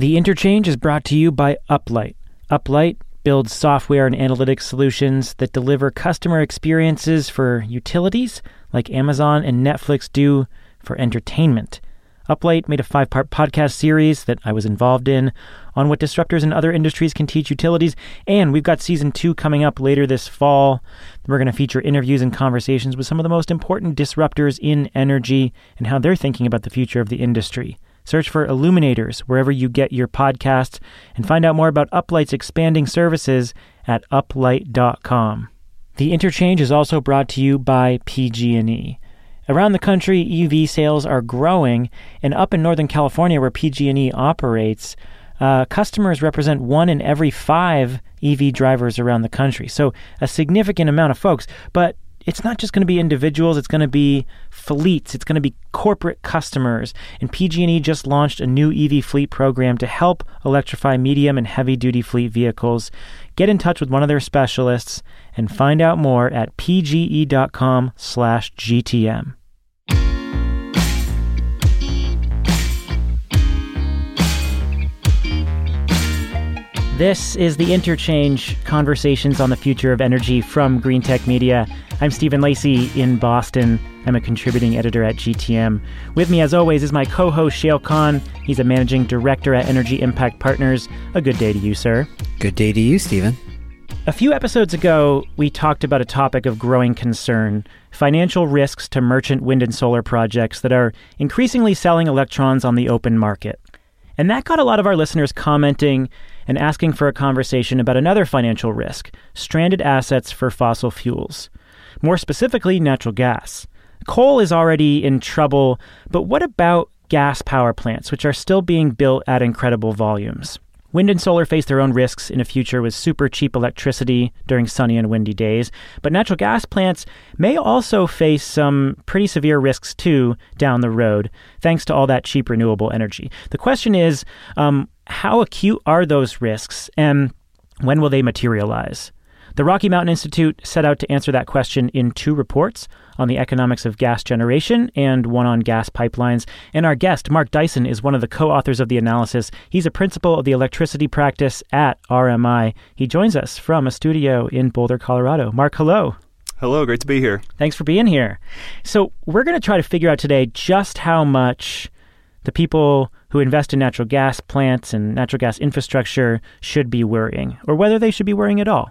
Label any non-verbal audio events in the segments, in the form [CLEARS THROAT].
The interchange is brought to you by Uplight. Uplight builds software and analytics solutions that deliver customer experiences for utilities like Amazon and Netflix do for entertainment. Uplight made a five part podcast series that I was involved in on what disruptors in other industries can teach utilities. And we've got season two coming up later this fall. We're going to feature interviews and conversations with some of the most important disruptors in energy and how they're thinking about the future of the industry. Search for Illuminators wherever you get your podcasts and find out more about Uplight's expanding services at uplight.com. The interchange is also brought to you by PG&E. Around the country, EV sales are growing, and up in Northern California, where PG&E operates, uh, customers represent one in every five EV drivers around the country. So a significant amount of folks. But it's not just going to be individuals; it's going to be fleets. It's going to be corporate customers. And PG&E just launched a new EV fleet program to help electrify medium and heavy-duty fleet vehicles. Get in touch with one of their specialists and find out more at pge.com/gtm. This is the Interchange Conversations on the Future of Energy from Greentech Media. I'm Stephen Lacey in Boston. I'm a contributing editor at GTM. With me, as always, is my co host, Shayle Khan. He's a managing director at Energy Impact Partners. A good day to you, sir. Good day to you, Stephen. A few episodes ago, we talked about a topic of growing concern financial risks to merchant wind and solar projects that are increasingly selling electrons on the open market. And that got a lot of our listeners commenting and asking for a conversation about another financial risk stranded assets for fossil fuels. More specifically, natural gas. Coal is already in trouble, but what about gas power plants, which are still being built at incredible volumes? Wind and solar face their own risks in a future with super cheap electricity during sunny and windy days, but natural gas plants may also face some pretty severe risks too down the road, thanks to all that cheap renewable energy. The question is um, how acute are those risks and when will they materialize? The Rocky Mountain Institute set out to answer that question in two reports on the economics of gas generation and one on gas pipelines. And our guest, Mark Dyson, is one of the co authors of the analysis. He's a principal of the electricity practice at RMI. He joins us from a studio in Boulder, Colorado. Mark, hello. Hello, great to be here. Thanks for being here. So, we're going to try to figure out today just how much the people who invest in natural gas plants and natural gas infrastructure should be worrying, or whether they should be worrying at all.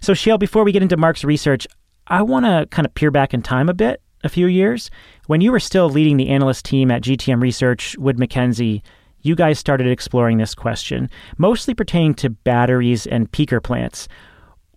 So, Shayle, before we get into Mark's research, I want to kind of peer back in time a bit, a few years. When you were still leading the analyst team at GTM Research, Wood Mackenzie, you guys started exploring this question, mostly pertaining to batteries and peaker plants.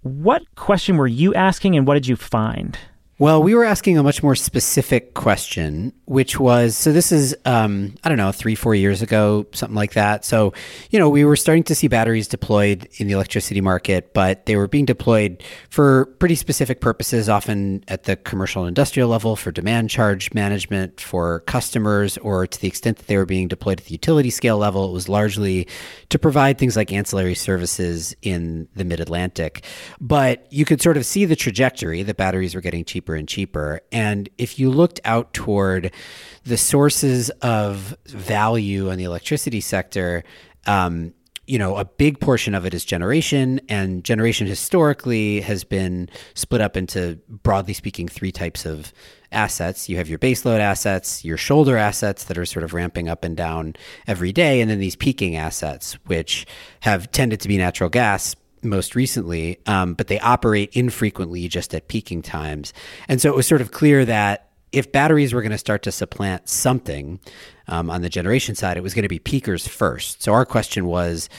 What question were you asking and what did you find? Well, we were asking a much more specific question, which was so this is, um, I don't know, three, four years ago, something like that. So, you know, we were starting to see batteries deployed in the electricity market, but they were being deployed for pretty specific purposes, often at the commercial and industrial level for demand charge management for customers, or to the extent that they were being deployed at the utility scale level, it was largely to provide things like ancillary services in the mid Atlantic. But you could sort of see the trajectory that batteries were getting cheaper cheaper and cheaper. And if you looked out toward the sources of value in the electricity sector, um, you know, a big portion of it is generation, and generation historically has been split up into, broadly speaking, three types of assets. You have your baseload assets, your shoulder assets that are sort of ramping up and down every day, and then these peaking assets, which have tended to be natural gas most recently, um, but they operate infrequently just at peaking times. And so it was sort of clear that if batteries were going to start to supplant something um, on the generation side, it was going to be peakers first. So our question was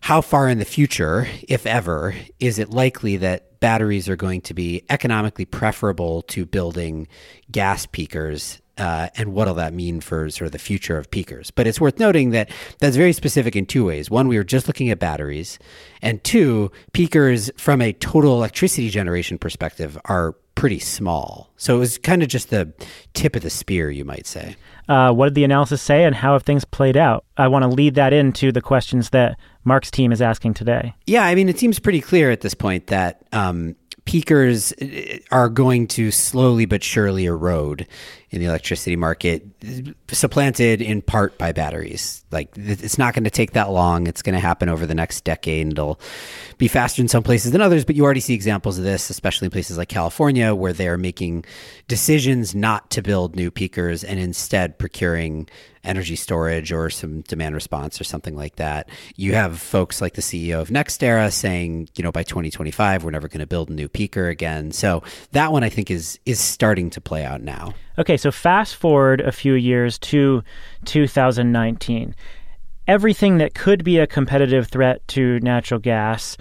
how far in the future, if ever, is it likely that batteries are going to be economically preferable to building gas peakers uh, and what will that mean for sort of the future of peakers? But it's worth noting that that's very specific in two ways. One, we were just looking at batteries, and two, peakers from a total electricity generation perspective are pretty small. So it was kind of just the tip of the spear, you might say. Uh, what did the analysis say, and how have things played out? I want to lead that into the questions that Mark's team is asking today. Yeah, I mean, it seems pretty clear at this point that um, peakers uh, are going to slowly but surely erode in the electricity market, supplanted in part by batteries. Like it's not going to take that long. It's going to happen over the next decade. And it'll be faster in some places than others, but you already see examples of this, especially in places like California, where they are making decisions not to build new peakers and instead procuring energy storage or some demand response or something like that. You have folks like the CEO of NextEra saying, you know, by 2025 we're never going to build a new peaker again. So that one I think is is starting to play out now. Okay, so fast forward a few years to 2019. Everything that could be a competitive threat to natural gas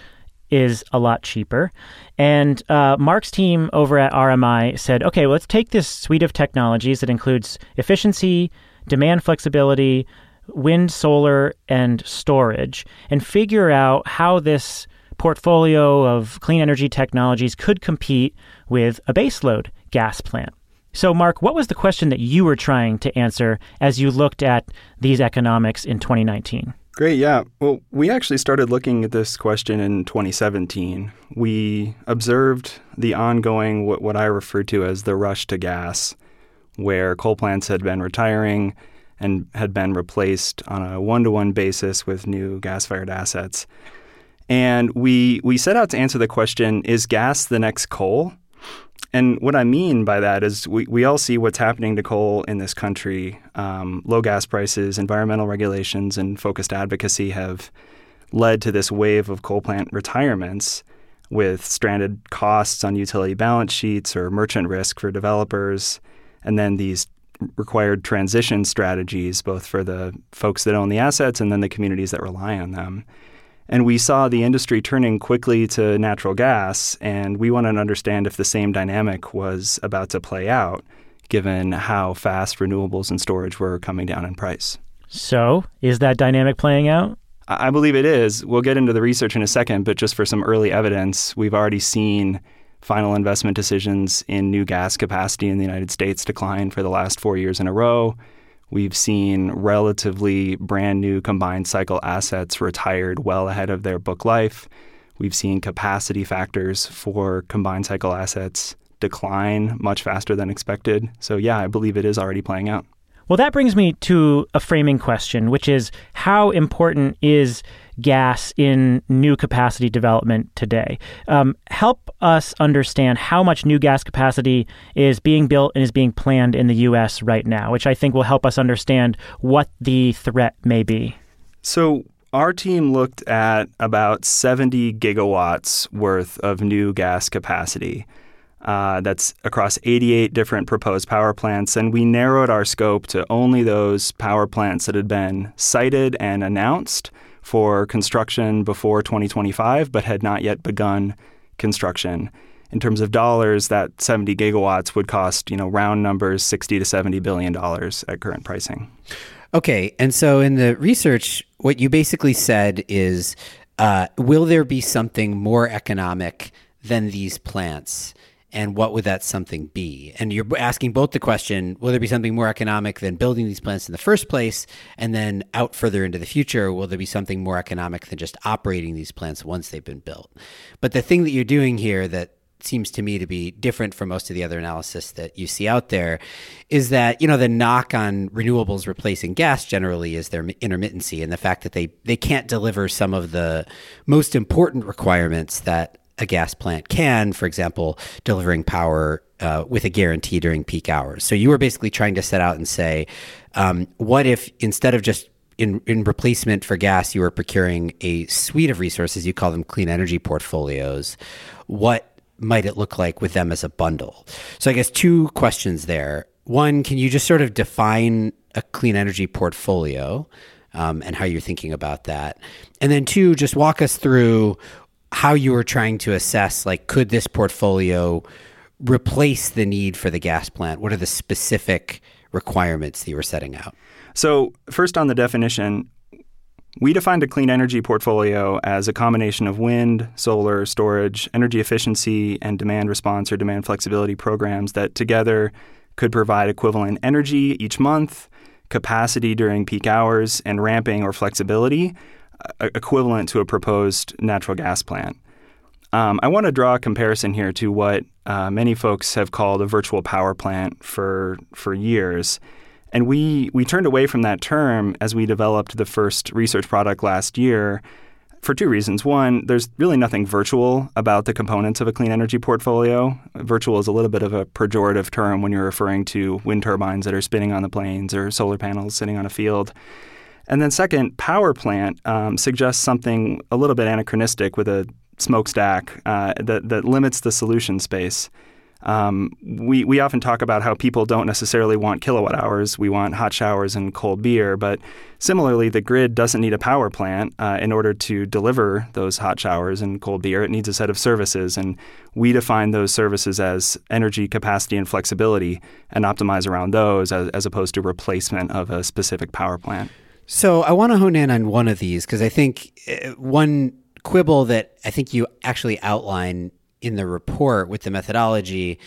is a lot cheaper. And uh, Mark's team over at RMI said, okay, well, let's take this suite of technologies that includes efficiency, demand flexibility, wind, solar, and storage, and figure out how this portfolio of clean energy technologies could compete with a baseload gas plant. So, Mark, what was the question that you were trying to answer as you looked at these economics in 2019? Great, yeah. Well, we actually started looking at this question in 2017. We observed the ongoing, what, what I refer to as the rush to gas where coal plants had been retiring and had been replaced on a one to one basis with new gas fired assets. And we, we set out to answer the question is gas the next coal? And what I mean by that is we, we all see what's happening to coal in this country. Um, low gas prices, environmental regulations, and focused advocacy have led to this wave of coal plant retirements with stranded costs on utility balance sheets or merchant risk for developers and then these required transition strategies, both for the folks that own the assets and then the communities that rely on them. And we saw the industry turning quickly to natural gas, and we wanted to understand if the same dynamic was about to play out, given how fast renewables and storage were coming down in price. So, is that dynamic playing out? I believe it is. We'll get into the research in a second, but just for some early evidence, we've already seen final investment decisions in new gas capacity in the United States decline for the last four years in a row. We've seen relatively brand new combined cycle assets retired well ahead of their book life. We've seen capacity factors for combined cycle assets decline much faster than expected. So, yeah, I believe it is already playing out. Well, that brings me to a framing question, which is how important is gas in new capacity development today? Um, help us understand how much new gas capacity is being built and is being planned in the U.S. right now, which I think will help us understand what the threat may be. So, our team looked at about 70 gigawatts worth of new gas capacity. Uh, that's across 88 different proposed power plants, and we narrowed our scope to only those power plants that had been sited and announced for construction before 2025, but had not yet begun construction. In terms of dollars, that 70 gigawatts would cost, you know, round numbers, 60 to 70 billion dollars at current pricing. Okay, and so in the research, what you basically said is, uh, will there be something more economic than these plants? And what would that something be? And you're asking both the question, will there be something more economic than building these plants in the first place? And then out further into the future, will there be something more economic than just operating these plants once they've been built? But the thing that you're doing here that seems to me to be different from most of the other analysis that you see out there is that you know the knock on renewables replacing gas generally is their intermittency and the fact that they they can't deliver some of the most important requirements that a gas plant can, for example, delivering power uh, with a guarantee during peak hours. So you were basically trying to set out and say, um, what if instead of just in, in replacement for gas, you were procuring a suite of resources, you call them clean energy portfolios. What might it look like with them as a bundle? So I guess two questions there. One, can you just sort of define a clean energy portfolio? Um, and how you're thinking about that. And then two, just walk us through how you were trying to assess like could this portfolio replace the need for the gas plant? What are the specific requirements that you were setting out? So, first on the definition, we defined a clean energy portfolio as a combination of wind, solar, storage, energy efficiency, and demand response or demand flexibility programs that together could provide equivalent energy each month, capacity during peak hours, and ramping or flexibility equivalent to a proposed natural gas plant. Um, I want to draw a comparison here to what uh, many folks have called a virtual power plant for for years. And we we turned away from that term as we developed the first research product last year for two reasons. One, there's really nothing virtual about the components of a clean energy portfolio. Virtual is a little bit of a pejorative term when you're referring to wind turbines that are spinning on the plains or solar panels sitting on a field. And then, second, power plant um, suggests something a little bit anachronistic with a smokestack uh, that, that limits the solution space. Um, we, we often talk about how people don't necessarily want kilowatt hours. We want hot showers and cold beer. But similarly, the grid doesn't need a power plant uh, in order to deliver those hot showers and cold beer. It needs a set of services. And we define those services as energy capacity and flexibility and optimize around those as, as opposed to replacement of a specific power plant. So I want to hone in on one of these because I think uh, one quibble that I think you actually outline in the report with the methodology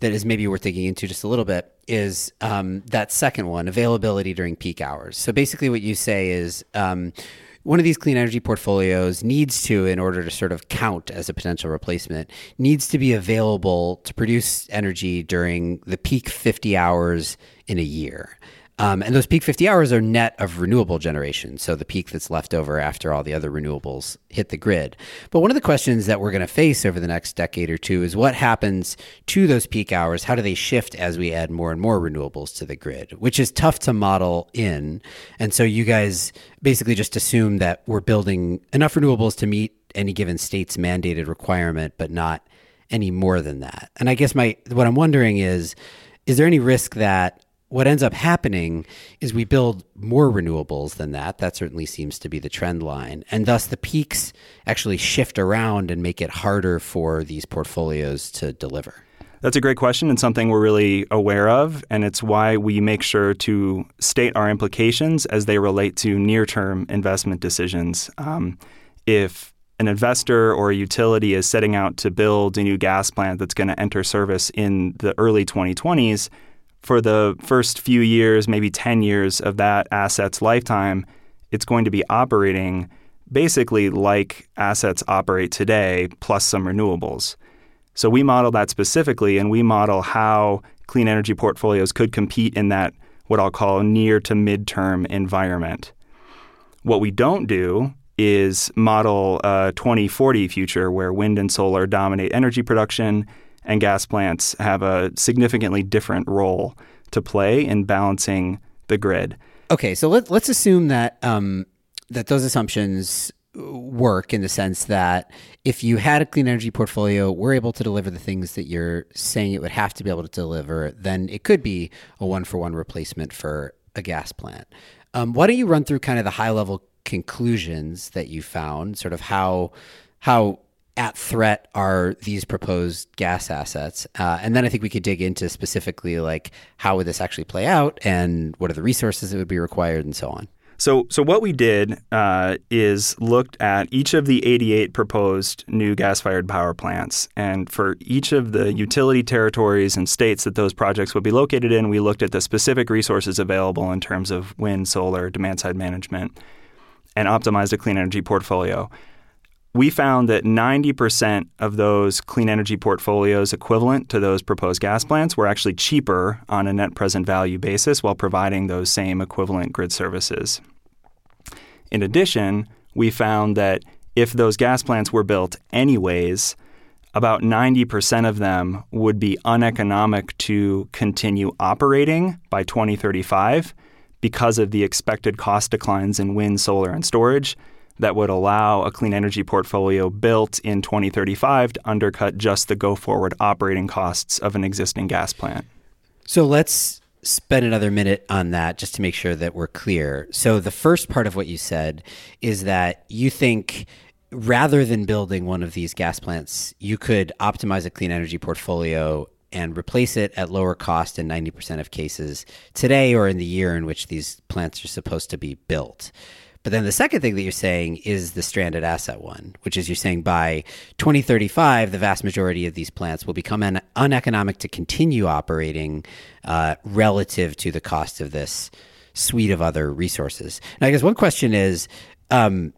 that is maybe worth digging into just a little bit is um, that second one availability during peak hours. So basically, what you say is um, one of these clean energy portfolios needs to, in order to sort of count as a potential replacement, needs to be available to produce energy during the peak 50 hours in a year. Um, and those peak 50 hours are net of renewable generation. So the peak that's left over after all the other renewables hit the grid. But one of the questions that we're going to face over the next decade or two is what happens to those peak hours? How do they shift as we add more and more renewables to the grid, which is tough to model in. And so you guys basically just assume that we're building enough renewables to meet any given state's mandated requirement, but not any more than that. And I guess my what I'm wondering is is there any risk that what ends up happening is we build more renewables than that. That certainly seems to be the trend line. And thus the peaks actually shift around and make it harder for these portfolios to deliver. That's a great question and something we're really aware of. And it's why we make sure to state our implications as they relate to near term investment decisions. Um, if an investor or a utility is setting out to build a new gas plant that's going to enter service in the early 2020s, for the first few years, maybe 10 years of that asset's lifetime, it's going to be operating basically like assets operate today, plus some renewables. So we model that specifically, and we model how clean energy portfolios could compete in that, what I'll call near to midterm environment. What we don't do is model a 2040 future where wind and solar dominate energy production and gas plants have a significantly different role to play in balancing the grid. Okay, so let, let's assume that um, that those assumptions work in the sense that if you had a clean energy portfolio, we're able to deliver the things that you're saying it would have to be able to deliver, then it could be a one for one replacement for a gas plant. Um, why don't you run through kind of the high level conclusions that you found, sort of how how at threat are these proposed gas assets? Uh, and then I think we could dig into specifically like how would this actually play out and what are the resources that would be required and so on. So, so what we did uh, is looked at each of the 88 proposed new gas-fired power plants, and for each of the utility territories and states that those projects would be located in, we looked at the specific resources available in terms of wind, solar, demand-side management, and optimized a clean energy portfolio we found that 90% of those clean energy portfolios equivalent to those proposed gas plants were actually cheaper on a net present value basis while providing those same equivalent grid services. In addition, we found that if those gas plants were built anyways, about 90% of them would be uneconomic to continue operating by 2035 because of the expected cost declines in wind, solar, and storage that would allow a clean energy portfolio built in 2035 to undercut just the go forward operating costs of an existing gas plant. So let's spend another minute on that just to make sure that we're clear. So the first part of what you said is that you think rather than building one of these gas plants, you could optimize a clean energy portfolio and replace it at lower cost in 90% of cases today or in the year in which these plants are supposed to be built. But then the second thing that you're saying is the stranded asset one, which is you're saying by 2035, the vast majority of these plants will become un- uneconomic to continue operating uh, relative to the cost of this suite of other resources. And I guess one question is um,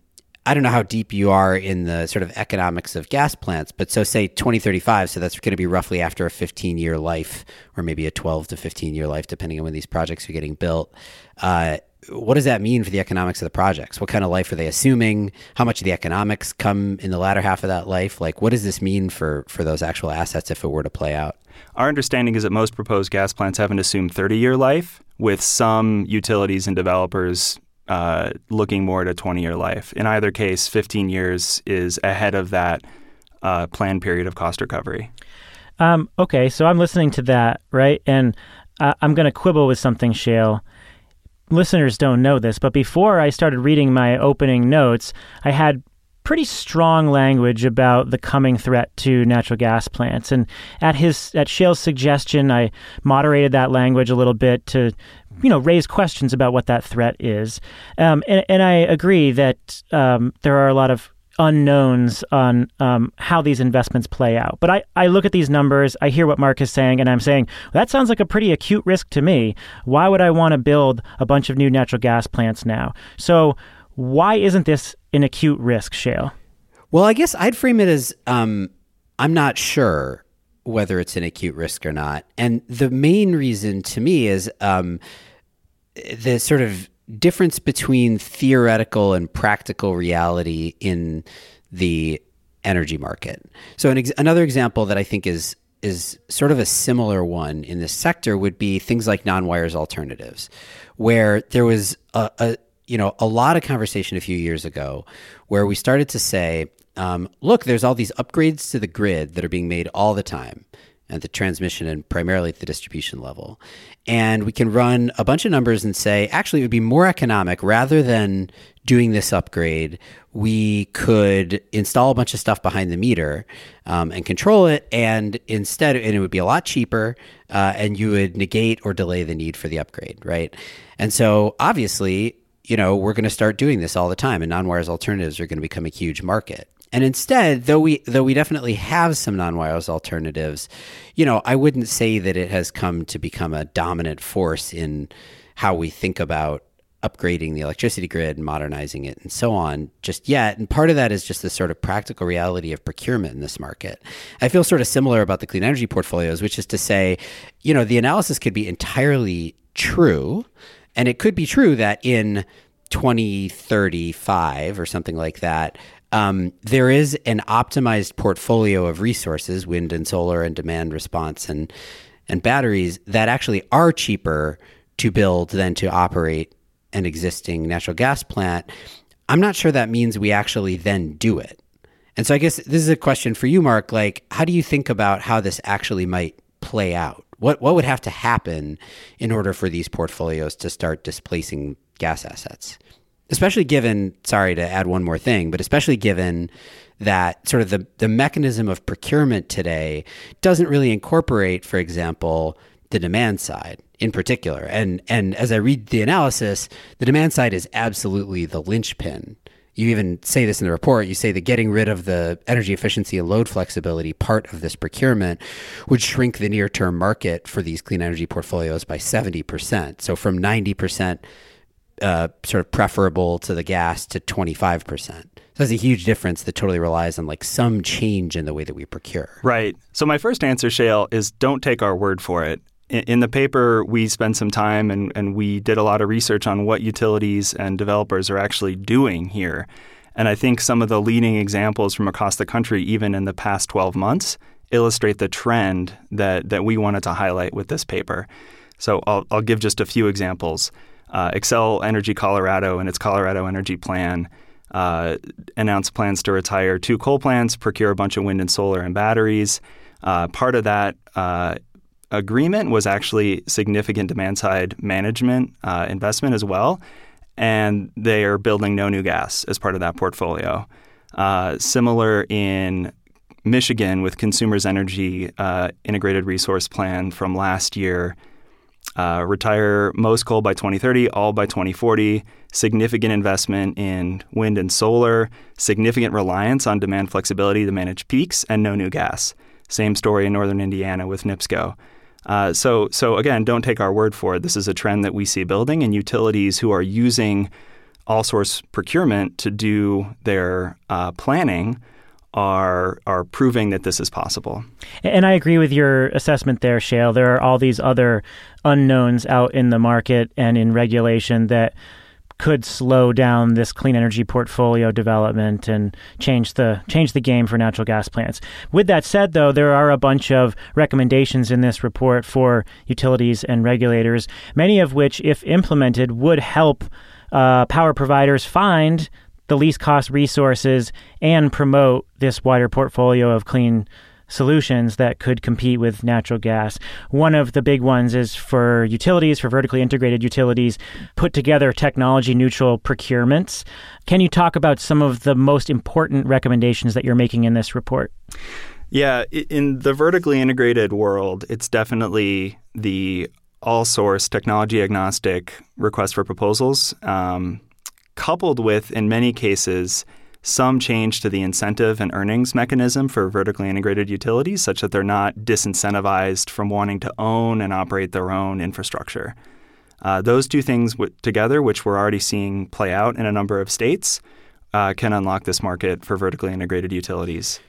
I don't know how deep you are in the sort of economics of gas plants, but so say 2035, so that's going to be roughly after a 15 year life, or maybe a 12 to 15 year life, depending on when these projects are getting built. Uh, what does that mean for the economics of the projects? What kind of life are they assuming? How much of the economics come in the latter half of that life? Like, what does this mean for for those actual assets if it were to play out? Our understanding is that most proposed gas plants have an assumed 30 year life, with some utilities and developers uh, looking more at a 20 year life. In either case, 15 years is ahead of that uh, planned period of cost recovery. Um, okay, so I'm listening to that, right? And uh, I'm going to quibble with something, Shayle. Listeners don't know this, but before I started reading my opening notes, I had pretty strong language about the coming threat to natural gas plants. And at his at Shayle's suggestion, I moderated that language a little bit to, you know, raise questions about what that threat is. Um, and, and I agree that um, there are a lot of unknowns on um, how these investments play out. But I, I look at these numbers, I hear what Mark is saying, and I'm saying, well, that sounds like a pretty acute risk to me. Why would I want to build a bunch of new natural gas plants now? So, why isn't this an acute risk, Shayle? Well, I guess I'd frame it as um, I'm not sure whether it's an acute risk or not. And the main reason to me is um, the sort of difference between theoretical and practical reality in the energy market. So, an ex- another example that I think is is sort of a similar one in this sector would be things like non-wires alternatives, where there was a, a you know a lot of conversation a few years ago where we started to say, um, look, there's all these upgrades to the grid that are being made all the time at the transmission and primarily at the distribution level. And we can run a bunch of numbers and say, actually, it would be more economic rather than doing this upgrade. We could install a bunch of stuff behind the meter um, and control it. And instead, and it would be a lot cheaper, uh, and you would negate or delay the need for the upgrade, right? And so, obviously, you know, we're going to start doing this all the time, and non wires alternatives are going to become a huge market. And instead, though we though we definitely have some non-wireless alternatives, you know, I wouldn't say that it has come to become a dominant force in how we think about upgrading the electricity grid and modernizing it and so on just yet. And part of that is just the sort of practical reality of procurement in this market. I feel sort of similar about the clean energy portfolios, which is to say, you know, the analysis could be entirely true. And it could be true that in 2035 or something like that, um, there is an optimized portfolio of resources, wind and solar and demand response and and batteries that actually are cheaper to build than to operate an existing natural gas plant. I'm not sure that means we actually then do it. And so I guess this is a question for you, Mark. Like, how do you think about how this actually might play out? What what would have to happen in order for these portfolios to start displacing gas assets? Especially given sorry to add one more thing but especially given that sort of the, the mechanism of procurement today doesn't really incorporate for example the demand side in particular. And and as i read the analysis the demand side is absolutely the linchpin. You even say this in the report. You say that getting rid of the energy efficiency and load flexibility part of this procurement would shrink the near term market for these clean energy portfolios by 70% so from 90% uh, sort of preferable to the gas to 25%. So that's a huge difference that totally relies on like some change in the way that we procure. Right. So my first answer, Shayle, is don't take our word for it. In, the paper, we spent some time and, and we did a lot of research on what utilities and developers are actually doing here. And I think some of the leading examples from across the country, even in the past 12 months, illustrate the trend that, that we wanted to highlight with this paper. So I'll, I'll give just a few examples. Uh, Xcel Energy Colorado and its Colorado Energy Plan uh, announced plans to retire two coal plants, procure a bunch of wind and solar and batteries. Uh, part of that uh, agreement was actually significant demand side management uh, investment as well. And they are building no new gas as part of that portfolio. Uh, similar in Michigan with Consumers Energy Integrated Resource Plan from last year uh, retire most coal by 2030, all by 2040, significant investment in wind and solar, significant reliance on demand flexibility to manage peaks, and no new gas. Same story in northern Indiana with NIPSCO. Uh, so, so again, don't take our word for it. This is a trend that we see building, and utilities who are using all source procurement to do their uh, planning are are proving that this is possible. And I agree with your assessment there, Shayle. There are all these other unknowns out in the market and in regulation that could slow down this clean energy portfolio development and change the change the game for natural gas plants. With that said, though, there are a bunch of recommendations in this report for utilities and regulators, many of which, if implemented, would help uh, power providers find the least cost resources and promote this wider portfolio of clean solutions that could compete with natural gas. One of the big ones is for utilities, for vertically integrated utilities, put together technology neutral procurements. Can you talk about some of the most important recommendations that you're making in this report? Yeah, in the vertically integrated world, it's definitely the all source technology agnostic request for proposals, um, coupled with, in many cases, some change to the incentive and earnings mechanism for vertically integrated utilities such that they're not disincentivized from wanting to own and operate their own infrastructure. Uh, those two things w- together, which we're already seeing play out in a number of states, uh, can unlock this market for vertically integrated utilities.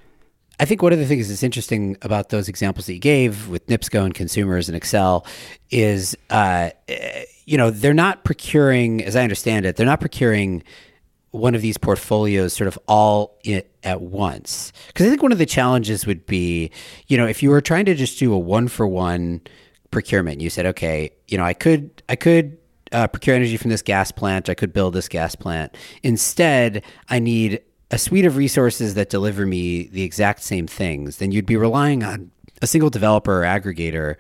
I think one of the things that's interesting about those examples that you gave with NIPSCO and consumers and Xcel is, uh, you know, they're not procuring, as I understand it, they're not procuring one of these portfolios sort of all at once? Because I think one of the challenges would be, you know, if you were trying to just do a one for one procurement, you said, okay, you know, I could, I could uh, procure energy from this gas plant. I could build this gas plant. Instead, I need a suite of resources that deliver me the exact same things. Then you'd be relying on a single developer or aggregator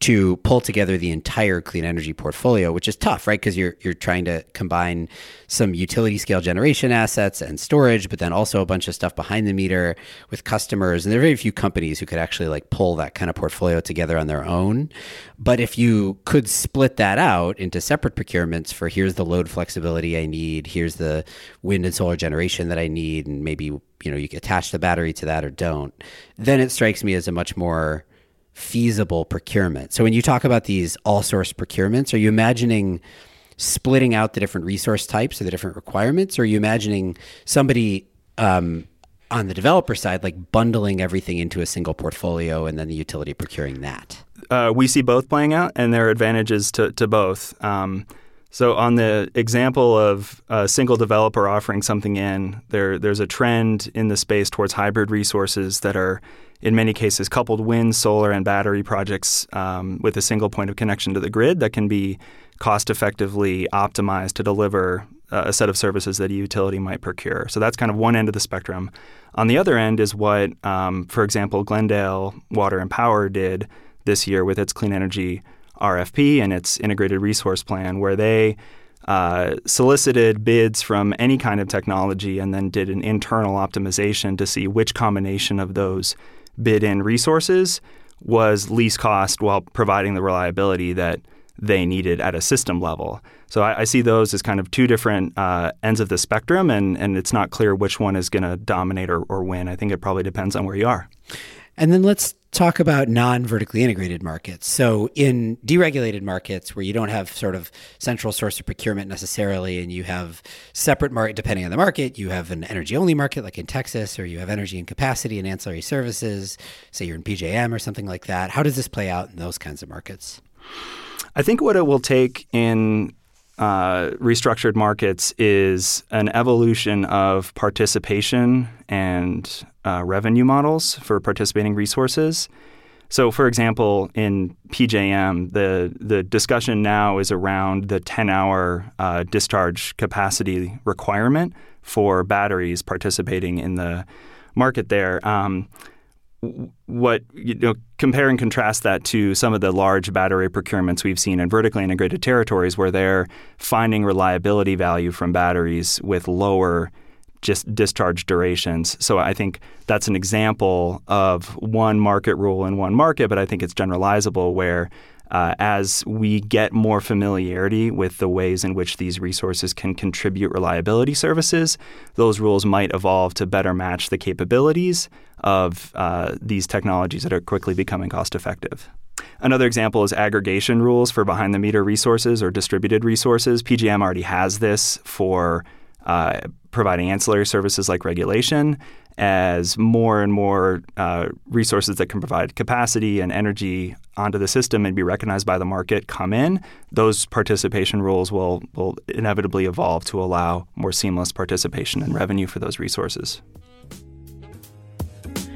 to pull together the entire clean energy portfolio, which is tough, right? Because you're you're trying to combine some utility scale generation assets and storage, but then also a bunch of stuff behind the meter with customers. And there are very few companies who could actually like pull that kind of portfolio together on their own. But if you could split that out into separate procurements for here's the load flexibility I need, here's the wind and solar generation that I need, and maybe you know you attach the battery to that or don't, then it strikes me as a much more feasible procurement. So when you talk about these all source procurements, are you imagining splitting out the different resource types or the different requirements? Or are you imagining somebody um, on the developer side, like bundling everything into a single portfolio and then the utility procuring that? Uh, we see both playing out, and there are advantages to, to both. Um, so, on the example of a single developer offering something in, there there's a trend in the space towards hybrid resources that are in many cases, coupled wind, solar, and battery projects um, with a single point of connection to the grid that can be cost effectively optimized to deliver uh, a set of services that a utility might procure. So that's kind of one end of the spectrum. On the other end is what, um, for example, Glendale Water and Power did this year with its clean energy RFP and its integrated resource plan, where they uh, solicited bids from any kind of technology and then did an internal optimization to see which combination of those bid in resources was least cost while providing the reliability that they needed at a system level. So I, I see those as kind of two different uh, ends of the spectrum, and, and it's not clear which one is going to dominate or, or win. I think it probably depends on where you are. And then let's talk about non vertically integrated markets. So, in deregulated markets where you don't have sort of central source of procurement necessarily, and you have separate market depending on the market, you have an energy only market like in Texas, or you have energy and capacity and ancillary services, say you're in PJM or something like that. How does this play out in those kinds of markets? I think what it will take in uh, restructured markets is an evolution of participation and uh, revenue models for participating resources. So, for example, in PJM, the the discussion now is around the 10-hour uh, discharge capacity requirement for batteries participating in the market there. Um, what you know compare and contrast that to some of the large battery procurements we've seen in vertically integrated territories where they're finding reliability value from batteries with lower just discharge durations. So I think that's an example of one market rule in one market, but I think it's generalizable where uh, as we get more familiarity with the ways in which these resources can contribute reliability services, those rules might evolve to better match the capabilities of uh, these technologies that are quickly becoming cost effective. Another example is aggregation rules for behind the meter resources or distributed resources. PJM already has this for uh, providing ancillary services like regulation. As more and more uh, resources that can provide capacity and energy onto the system and be recognized by the market come in, those participation rules will, will inevitably evolve to allow more seamless participation and revenue for those resources.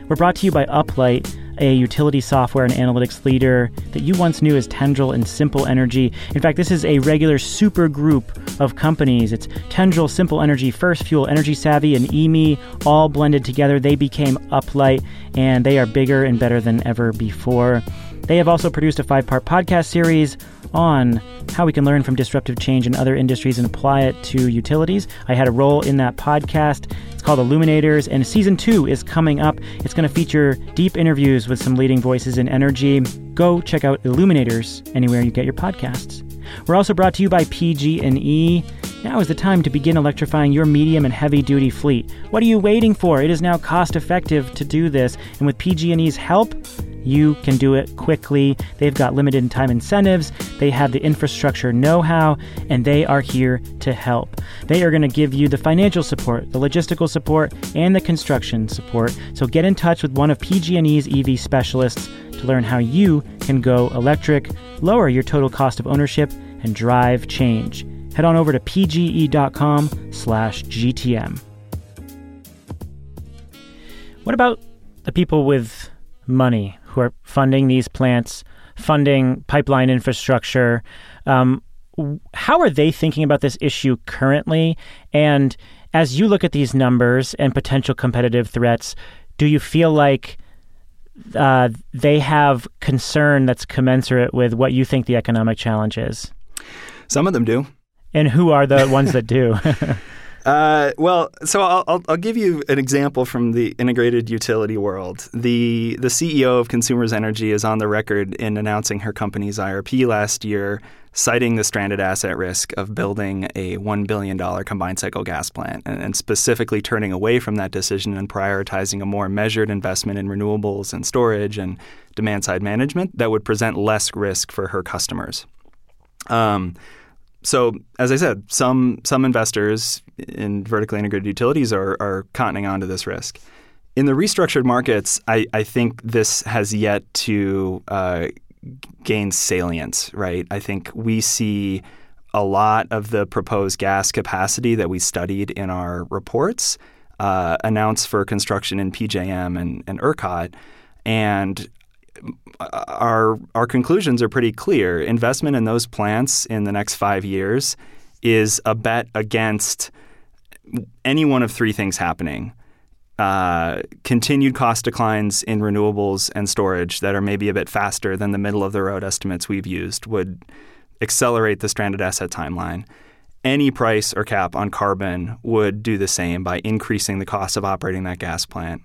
We're brought to you by Uplight a utility software and analytics leader that you once knew as Tendril and Simple Energy. In fact, this is a regular super group of companies. It's Tendril, Simple Energy, FirstFuel, Energy Savvy, and EME all blended together. They became Uplight, and they are bigger and better than ever before. They have also produced a five part podcast series on how we can learn from disruptive change in other industries and apply it to utilities. I had a role in that podcast. It's called Illuminators, and season two is coming up. It's going to feature deep interviews with some leading voices in energy. Go check out Illuminators anywhere you get your podcasts. We're also brought to you by PG&E. Now is the time to begin electrifying your medium and heavy duty fleet. What are you waiting for? It is now cost effective to do this, and with PG&E's help, you can do it quickly. They've got limited time incentives, they have the infrastructure know how, and they are here to help. They are going to give you the financial support, the logistical support, and the construction support. So get in touch with one of PG&E's EV specialists to learn how you can go electric, lower your total cost of ownership, and drive change head on over to pge.com slash GTM. What about the people with money who are funding these plants, funding pipeline infrastructure? Um, how are they thinking about this issue currently? And as you look at these numbers and potential competitive threats, do you feel like uh, they have concern that's commensurate with what you think the economic challenge is? Some of them do. And who are the ones that do? [LAUGHS] [LAUGHS] uh, well, so I'll, I'll, I'll, give you an example from the integrated utility world. The the CEO of Consumers Energy is on the record in announcing her company's IRP last year, citing the stranded asset risk of building a one billion dollar combined cycle gas plant, and, and specifically turning away from that decision and prioritizing a more measured investment in renewables and storage and demand side management that would present less risk for her customers. Um, so as I said, some some investors in vertically integrated utilities are are cottoning onto this risk. In the restructured markets, I, I think this has yet to uh, gain salience. Right, I think we see a lot of the proposed gas capacity that we studied in our reports uh, announced for construction in PJM and, and ERCOT. And our our conclusions are pretty clear. Investment in those plants in the next five years is a bet against any one of three things happening. Uh, continued cost declines in renewables and storage that are maybe a bit faster than the middle of the road estimates we've used would accelerate the stranded asset timeline. Any price or cap on carbon would do the same by increasing the cost of operating that gas plant.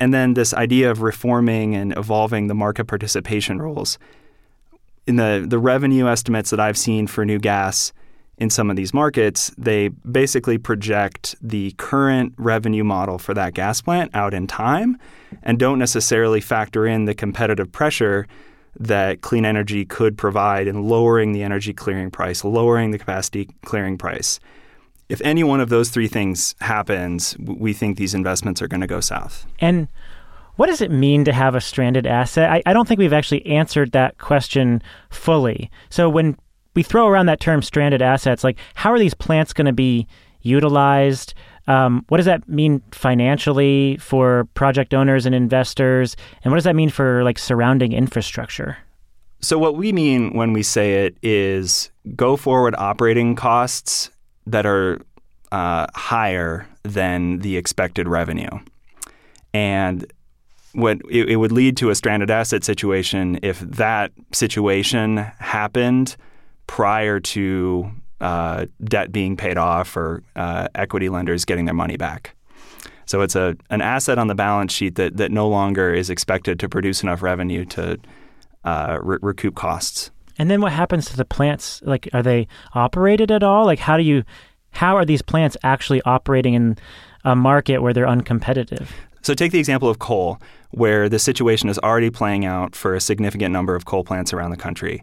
And then this idea of reforming and evolving the market participation rules. In the, the revenue estimates that I've seen for new gas in some of these markets, they basically project the current revenue model for that gas plant out in time and don't necessarily factor in the competitive pressure that clean energy could provide in lowering the energy clearing price, lowering the capacity clearing price if any one of those three things happens, we think these investments are going to go south. And what does it mean to have a stranded asset? I, I don't think we've actually answered that question fully. So when we throw around that term stranded assets, like how are these plants going to be utilized? Um, what does that mean financially for project owners and investors? And what does that mean for like surrounding infrastructure? So, what we mean when we say it is go forward operating costs that are uh, higher than the expected revenue. And what it, it, would lead to a stranded asset situation if that situation happened prior to uh, debt being paid off or uh, equity lenders getting their money back. So it's a an asset on the balance sheet that that no longer is expected to produce enough revenue to uh, re- recoup costs. And then what happens to the plants? Like, are they operated at all? Like, how do you, how are these plants actually operating in a market where they're uncompetitive? So take the example of coal, where the situation is already playing out for a significant number of coal plants around the country.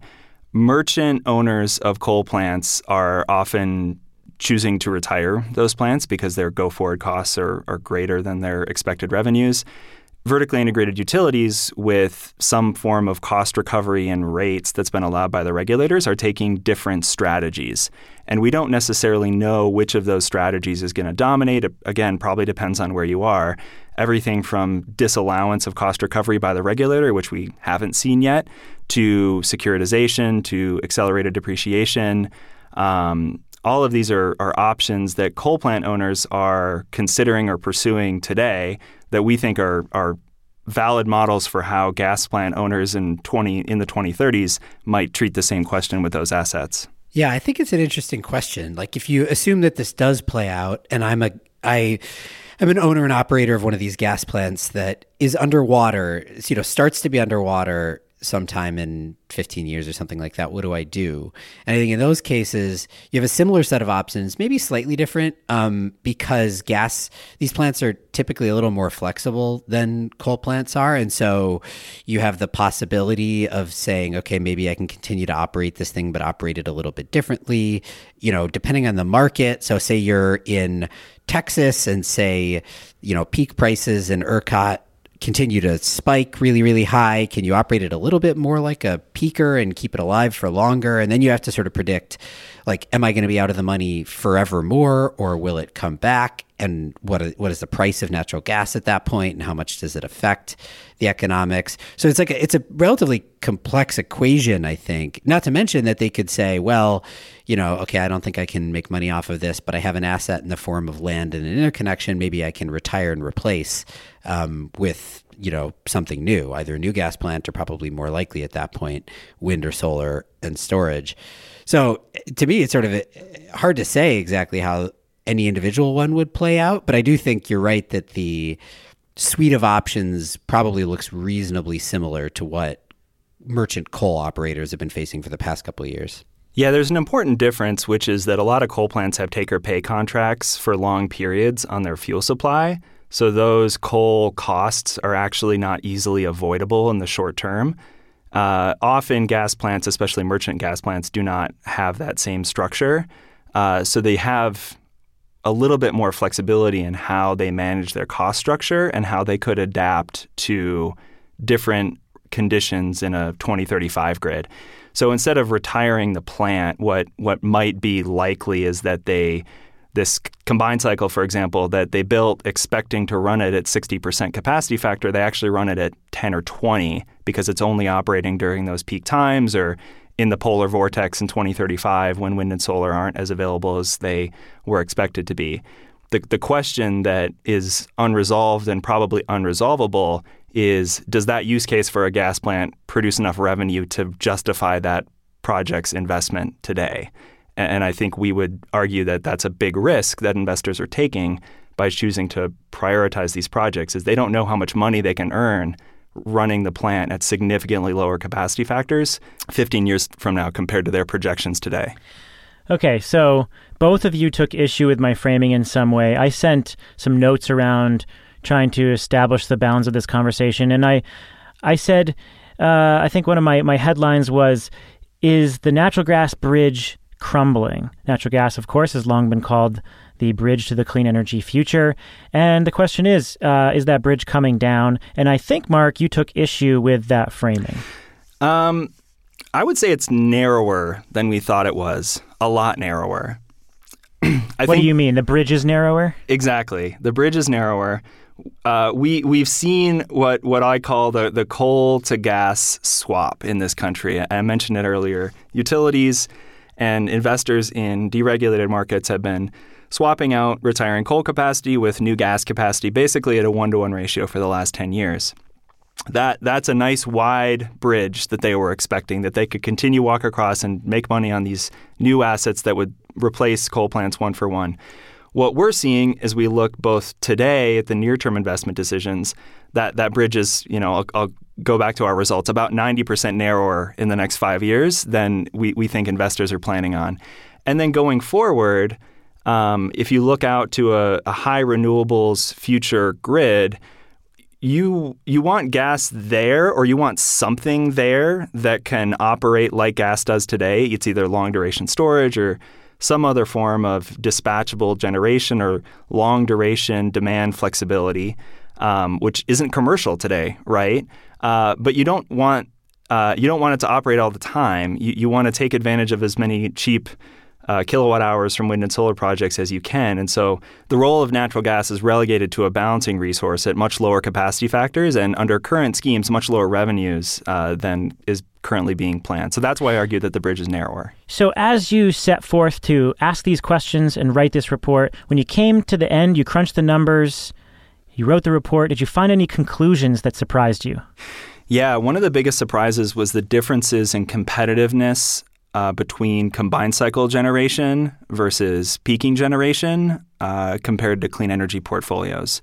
Merchant owners of coal plants are often choosing to retire those plants because their go forward costs are, are greater than their expected revenues vertically integrated utilities with some form of cost recovery and rates that's been allowed by the regulators are taking different strategies. And we don't necessarily know which of those strategies is going to dominate. Again, probably depends on where you are. Everything from disallowance of cost recovery by the regulator, which we haven't seen yet, to securitization, to accelerated depreciation. Um, all of these are, are options that coal plant owners are considering or pursuing today that we think are are valid models for how gas plant owners in 20 in the 2030s might treat the same question with those assets. Yeah, I think it's an interesting question. Like if you assume that this does play out and I'm a I I'm an owner and operator of one of these gas plants that is underwater, you know, starts to be underwater sometime in 15 years or something like that, what do I do? And I think in those cases, you have a similar set of options, maybe slightly different, um, because gas, these plants are typically a little more flexible than coal plants are. And so you have the possibility of saying, okay, maybe I can continue to operate this thing, but operate it a little bit differently, you know, depending on the market. So say you're in Texas and say, you know, peak prices in ERCOT continue to spike really, really high? Can you operate it a little bit more like a peaker and keep it alive for longer? And then you have to sort of predict, like, am I going to be out of the money forever more, or will it come back? And what what is the price of natural gas at that point, and how much does it affect the economics? So it's like a, it's a relatively complex equation, I think. Not to mention that they could say, well, you know, okay, I don't think I can make money off of this, but I have an asset in the form of land and an interconnection. Maybe I can retire and replace um, with you know something new, either a new gas plant or probably more likely at that point wind or solar and storage. So to me, it's sort of hard to say exactly how any individual one would play out, but I do think you're right that the suite of options probably looks reasonably similar to what merchant coal operators have been facing for the past couple of years. Yeah, there's an important difference, which is that a lot of coal plants have take or pay contracts for long periods on their fuel supply. So those coal costs are actually not easily avoidable in the short term. Uh, often, gas plants, especially merchant gas plants, do not have that same structure. Uh, so they have a little bit more flexibility in how they manage their cost structure and how they could adapt to different conditions in a 2035 grid. So instead of retiring the plant, what what might be likely is that they this combined cycle, for example, that they built expecting to run it at 60% capacity factor, they actually run it at 10 or 20 because it's only operating during those peak times or in the polar vortex in 2035 when wind and solar aren't as available as they were expected to be. The, the question that is unresolved and probably unresolvable is does that use case for a gas plant produce enough revenue to justify that project's investment today? And I think we would argue that that's a big risk that investors are taking by choosing to prioritize these projects is they don't know how much money they can earn running the plant at significantly lower capacity factors 15 years from now compared to their projections today. Okay, so both of you took issue with my framing in some way. I sent some notes around trying to establish the bounds of this conversation, and I, I said, uh, I think one of my, my headlines was, "Is the natural gas bridge crumbling. Natural gas, of course, has long been called the bridge to the clean energy future. And the question is uh, is that bridge coming down? And I think, Mark, you took issue with that framing. Um, I would say it's narrower than we thought it was, a lot narrower. [CLEARS THROAT] what think, do you mean? The bridge is narrower? Exactly. The bridge is narrower. Uh, we we've seen what, what I call the, the coal to gas swap in this country. I mentioned it earlier. Utilities and investors in deregulated markets have been swapping out retiring coal capacity with new gas capacity basically at a one to one ratio for the last 10 years. That, that's a nice wide bridge that they were expecting, that they could continue walk across and make money on these new assets that would replace coal plants one for one. What we're seeing as we look both today at the near term investment decisions, that, that bridge is, you know, I'll, I'll go back to our results, about 90% narrower in the next five years than we, we think investors are planning on. And then going forward, um, if you look out to a, a high renewables future grid, you you want gas there or you want something there that can operate like gas does today. It's either long duration storage or some other form of dispatchable generation or long duration demand flexibility, um, which isn't commercial today, right? Uh, but you don't want uh, you don't want it to operate all the time. You, you want to take advantage of as many cheap uh, kilowatt hours from wind and solar projects as you can. And so the role of natural gas is relegated to a balancing resource at much lower capacity factors and under current schemes, much lower revenues uh, than is currently being planned. So that's why I argue that the bridge is narrower. So as you set forth to ask these questions and write this report, when you came to the end, you crunched the numbers, you wrote the report. Did you find any conclusions that surprised you? Yeah, one of the biggest surprises was the differences in competitiveness uh, between combined cycle generation versus peaking generation uh, compared to clean energy portfolios.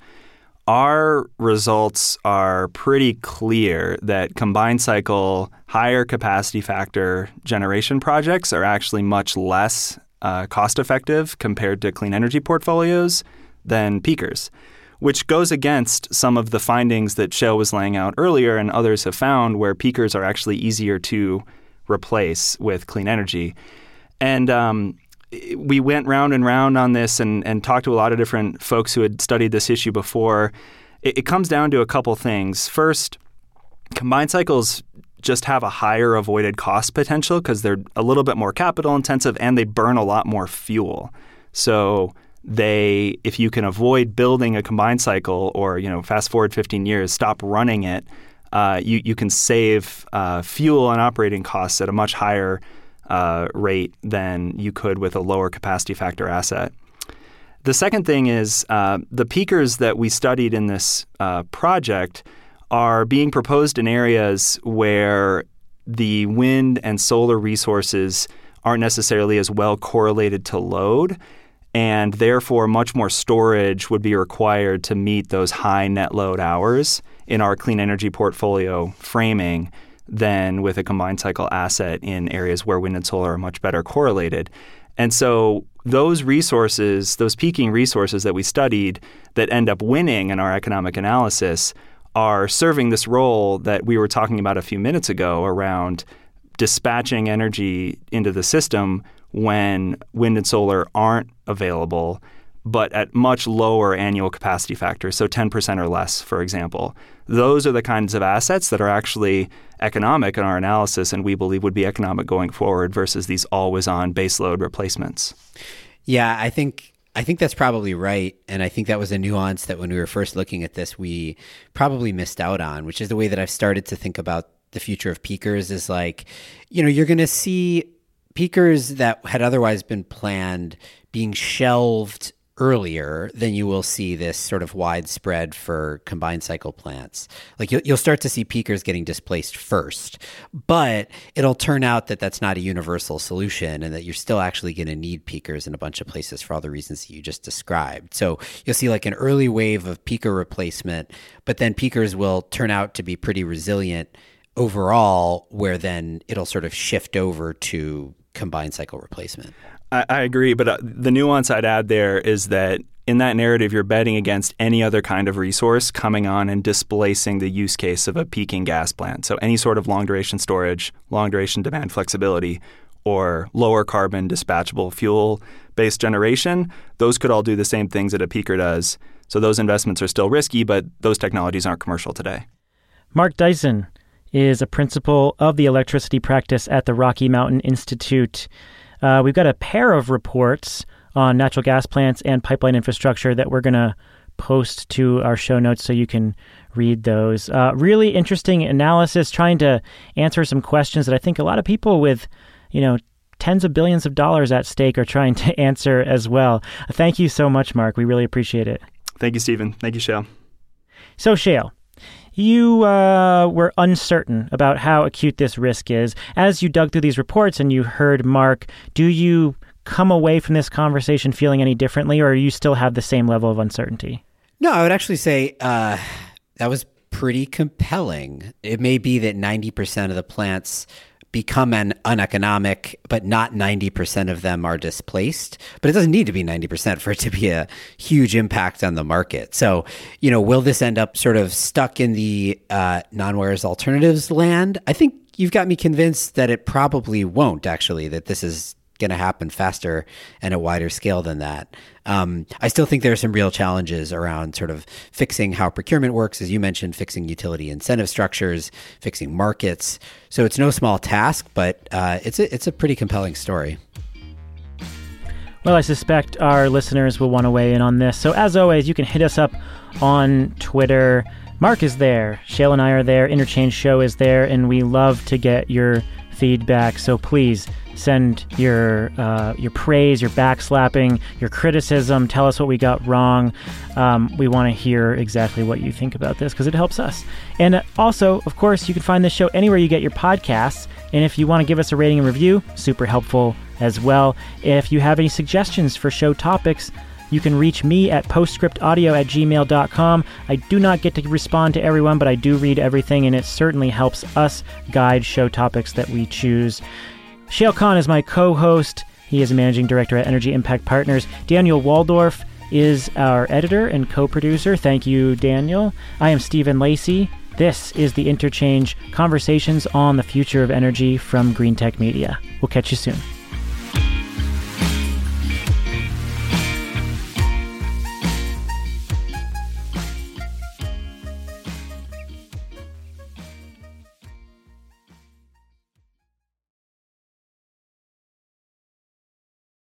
Our results are pretty clear that combined cycle, higher capacity factor generation projects are actually much less uh, cost effective compared to clean energy portfolios than peakers which goes against some of the findings that Shayle was laying out earlier and others have found where peakers are actually easier to replace with clean energy. And um, we went round and round on this and, and talked to a lot of different folks who had studied this issue before. It, it comes down to a couple things. First, combined cycles just have a higher avoided cost potential because they're a little bit more capital intensive and they burn a lot more fuel. So they if you can avoid building a combined cycle or you know fast forward 15 years stop running it uh, you, you can save uh, fuel and operating costs at a much higher uh, rate than you could with a lower capacity factor asset. The second thing is uh, the peakers that we studied in this uh, project are being proposed in areas where the wind and solar resources aren't necessarily as well correlated to load and therefore much more storage would be required to meet those high net load hours in our clean energy portfolio framing than with a combined cycle asset in areas where wind and solar are much better correlated. And so those resources, those peaking resources that we studied that end up winning in our economic analysis are serving this role that we were talking about a few minutes ago around dispatching energy into the system when wind and solar aren't available, but at much lower annual capacity factors, so 10% or less, for example. Those are the kinds of assets that are actually economic in our analysis and we believe would be economic going forward versus these always on baseload replacements. Yeah, I think I think that's probably right. And I think that was a nuance that when we were first looking at this, we probably missed out on, which is the way that I've started to think about the future of peakers is like, you know, you're going to see peakers that had otherwise been planned being shelved earlier than you will see this sort of widespread for combined cycle plants. Like you'll, you'll start to see peakers getting displaced first, but it'll turn out that that's not a universal solution and that you're still actually going to need peakers in a bunch of places for all the reasons that you just described. So you'll see like an early wave of peaker replacement, but then peakers will turn out to be pretty resilient overall, where then it'll sort of shift over to combined cycle replacement. I, I agree, but uh, the nuance I'd add there is that in that narrative, you're betting against any other kind of resource coming on and displacing the use case of a peaking gas plant. So, any sort of long duration storage, long duration demand flexibility, or lower carbon dispatchable fuel based generation, those could all do the same things that a peaker does. So, those investments are still risky, but those technologies aren't commercial today. Mark Dyson, is a principal of the electricity practice at the Rocky Mountain Institute. Uh, we've got a pair of reports on natural gas plants and pipeline infrastructure that we're going to post to our show notes so you can read those. Uh, really interesting analysis trying to answer some questions that I think a lot of people with, you know, tens of billions of dollars at stake are trying to [LAUGHS] answer as well. Thank you so much, Mark. We really appreciate it. Thank you, Stephen. Thank you, Shayle. So, Shayle, you uh, were uncertain about how acute this risk is. As you dug through these reports and you heard Mark, do you come away from this conversation feeling any differently, or you still have the same level of uncertainty? No, I would actually say uh, that was pretty compelling. It may be that 90% of the plants become an uneconomic, but not 90% of them are displaced. But it doesn't need to be 90% for it to be a huge impact on the market. So, you know, will this end up sort of stuck in the uh, non wires alternatives land? I think you've got me convinced that it probably won't actually, that this is going to happen faster and a wider scale than that. Um, I still think there are some real challenges around sort of fixing how procurement works, as you mentioned, fixing utility incentive structures, fixing markets. So it's no small task, but uh, it's a, it's a pretty compelling story. Well, I suspect our listeners will want to weigh in on this. So as always, you can hit us up on Twitter. Mark is there. Shayle and I are there. Interchange Show is there, and we love to get your feedback. So please send your uh, your praise, your backslapping, your criticism. Tell us what we got wrong. Um, we want to hear exactly what you think about this because it helps us. And also, of course, you can find this show anywhere you get your podcasts. And if you want to give us a rating and review, super helpful as well. If you have any suggestions for show topics, you can reach me at postscriptaudio at gmail.com. I do not get to respond to everyone, but I do read everything, and it certainly helps us guide show topics that we choose. Shayle Kann is my co host. He is a managing director at Energy Impact Partners. Daniel Woldorff is our editor and co producer. Thank you, Daniel. I am Stephen Lacey. This is the Interchange Conversations on the Future of Energy from Greentech Media. We'll catch you soon.